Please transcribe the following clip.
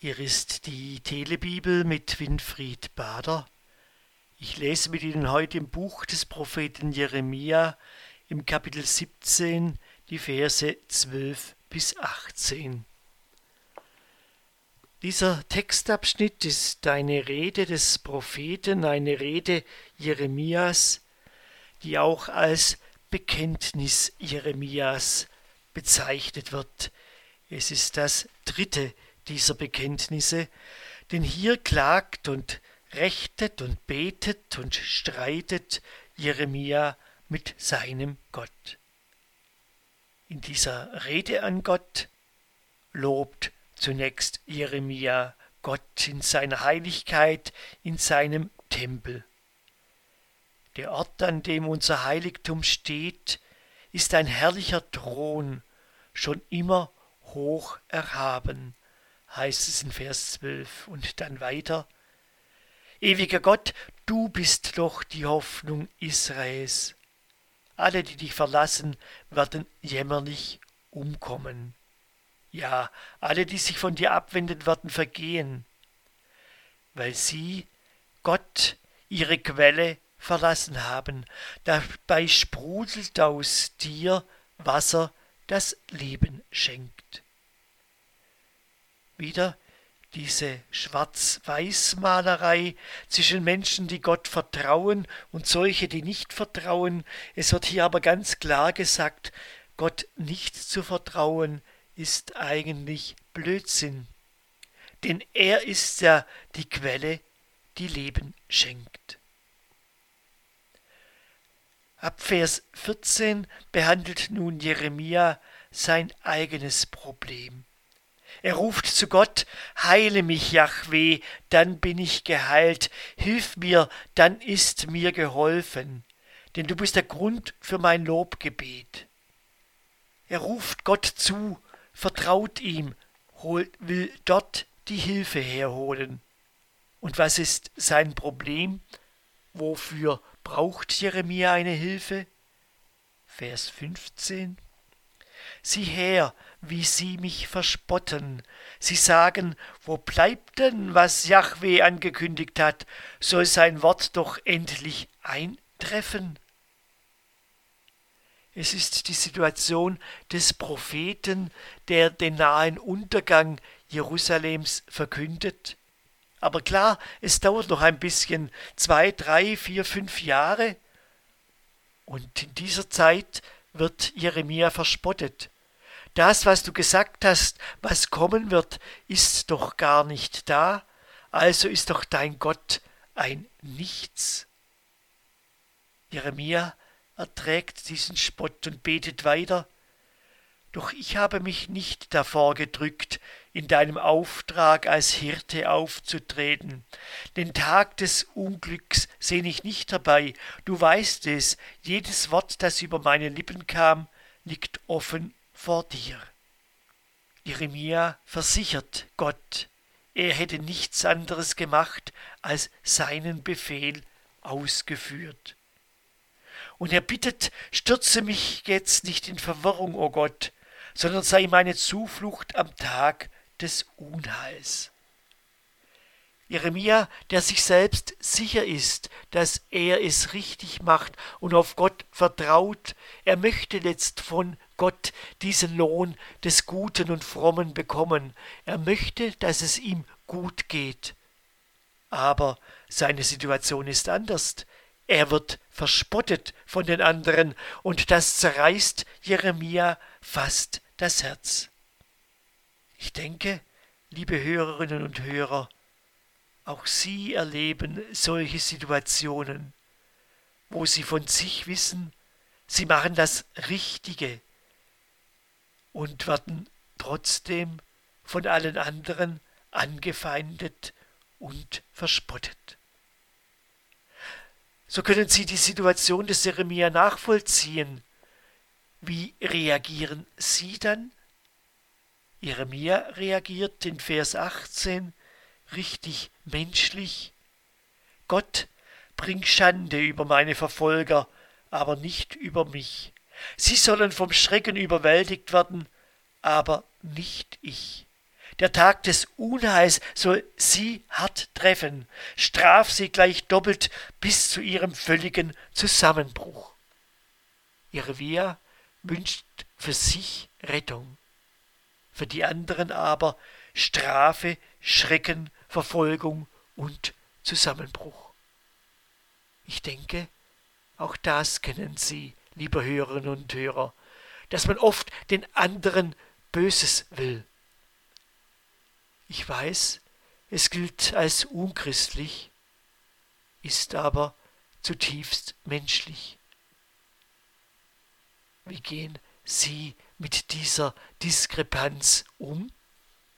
Hier ist die Telebibel mit Winfried Bader. Ich lese mit Ihnen heute im Buch des Propheten Jeremia im Kapitel 17 die Verse 12 bis 18. Dieser Textabschnitt ist eine Rede des Propheten, eine Rede Jeremias, die auch als Bekenntnis Jeremias bezeichnet wird. Es ist das dritte dieser Bekenntnisse, denn hier klagt und rechtet und betet und streitet Jeremia mit seinem Gott. In dieser Rede an Gott lobt zunächst Jeremia Gott in seiner Heiligkeit, in seinem Tempel. Der Ort, an dem unser Heiligtum steht, ist ein herrlicher Thron, schon immer hoch erhaben heißt es in Vers 12 und dann weiter. Ewiger Gott, du bist doch die Hoffnung Israels. Alle, die dich verlassen, werden jämmerlich umkommen. Ja, alle, die sich von dir abwenden, werden vergehen, weil sie Gott, ihre Quelle, verlassen haben. Dabei sprudelt aus dir Wasser, das Leben schenkt wieder diese Schwarz-Weiß-Malerei zwischen Menschen, die Gott vertrauen und solche, die nicht vertrauen. Es wird hier aber ganz klar gesagt, Gott nicht zu vertrauen ist eigentlich Blödsinn. Denn er ist ja die Quelle, die Leben schenkt. Ab Vers 14 behandelt nun Jeremia sein eigenes Problem. Er ruft zu Gott, heile mich, Jahweh, dann bin ich geheilt, hilf mir, dann ist mir geholfen, denn du bist der Grund für mein Lobgebet. Er ruft Gott zu, vertraut ihm, holt, will dort die Hilfe herholen. Und was ist sein Problem? Wofür braucht Jeremia eine Hilfe? Vers 15 Sieh her, wie sie mich verspotten. Sie sagen, wo bleibt denn, was Jahwe angekündigt hat? Soll sein Wort doch endlich eintreffen? Es ist die Situation des Propheten, der den nahen Untergang Jerusalems verkündet. Aber klar, es dauert noch ein bisschen, zwei, drei, vier, fünf Jahre. Und in dieser Zeit wird Jeremia verspottet. Das, was du gesagt hast, was kommen wird, ist doch gar nicht da, also ist doch dein Gott ein Nichts. Jeremia erträgt diesen Spott und betet weiter. Doch ich habe mich nicht davor gedrückt, in deinem Auftrag als Hirte aufzutreten. Den Tag des Unglücks sehne ich nicht herbei. Du weißt es, jedes Wort, das über meine Lippen kam, liegt offen vor dir. Jeremia versichert Gott, er hätte nichts anderes gemacht, als seinen Befehl ausgeführt. Und er bittet, stürze mich jetzt nicht in Verwirrung, o oh Gott, sondern sei meine Zuflucht am Tag des Unheils. Jeremia, der sich selbst sicher ist, dass er es richtig macht und auf Gott vertraut, er möchte jetzt von Gott diesen Lohn des Guten und Frommen bekommen. Er möchte, dass es ihm gut geht. Aber seine Situation ist anders. Er wird verspottet von den anderen, und das zerreißt Jeremia fast das Herz. Ich denke, liebe Hörerinnen und Hörer, auch Sie erleben solche Situationen, wo Sie von sich wissen, Sie machen das Richtige und werden trotzdem von allen anderen angefeindet und verspottet. So können Sie die Situation des Jeremia nachvollziehen. Wie reagieren Sie dann? Jeremia reagiert in Vers 18 richtig menschlich. Gott, bring Schande über meine Verfolger, aber nicht über mich. Sie sollen vom Schrecken überwältigt werden, aber nicht ich. Der Tag des Unheils soll sie hart treffen, straf sie gleich doppelt bis zu ihrem völligen Zusammenbruch. Wehr wünscht für sich Rettung, für die anderen aber Strafe, Schrecken, Verfolgung und Zusammenbruch. Ich denke, auch das kennen Sie, liebe Hörerinnen und Hörer, dass man oft den anderen Böses will. Ich weiß, es gilt als unchristlich, ist aber zutiefst menschlich. Wie gehen Sie mit dieser Diskrepanz um?